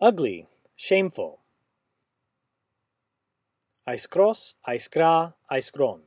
ugly, shameful. Ice cross, ice cra, ice aiskron.